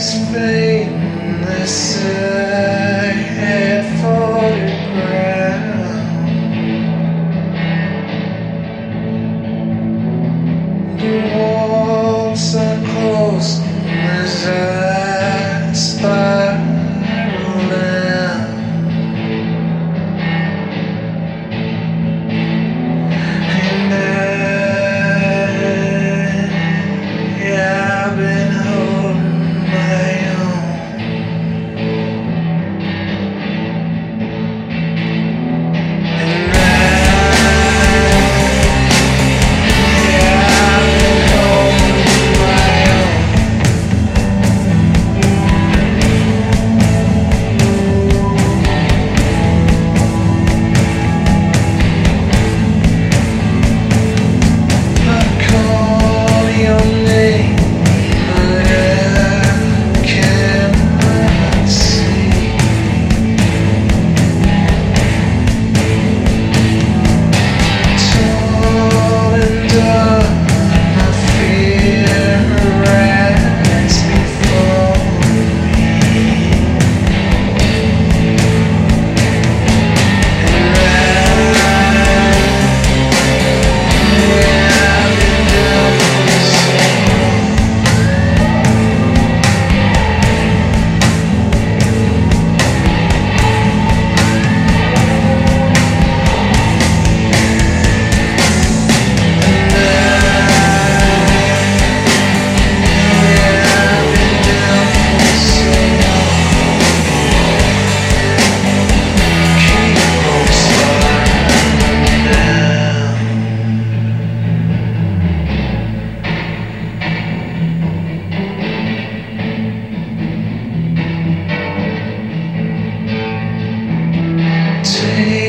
is pain, this is. take